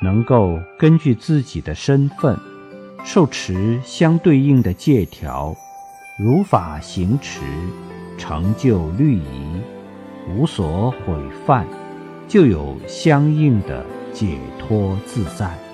能够根据自己的身份受持相对应的戒条，如法行持，成就律仪，无所毁犯，就有相应的解脱自在。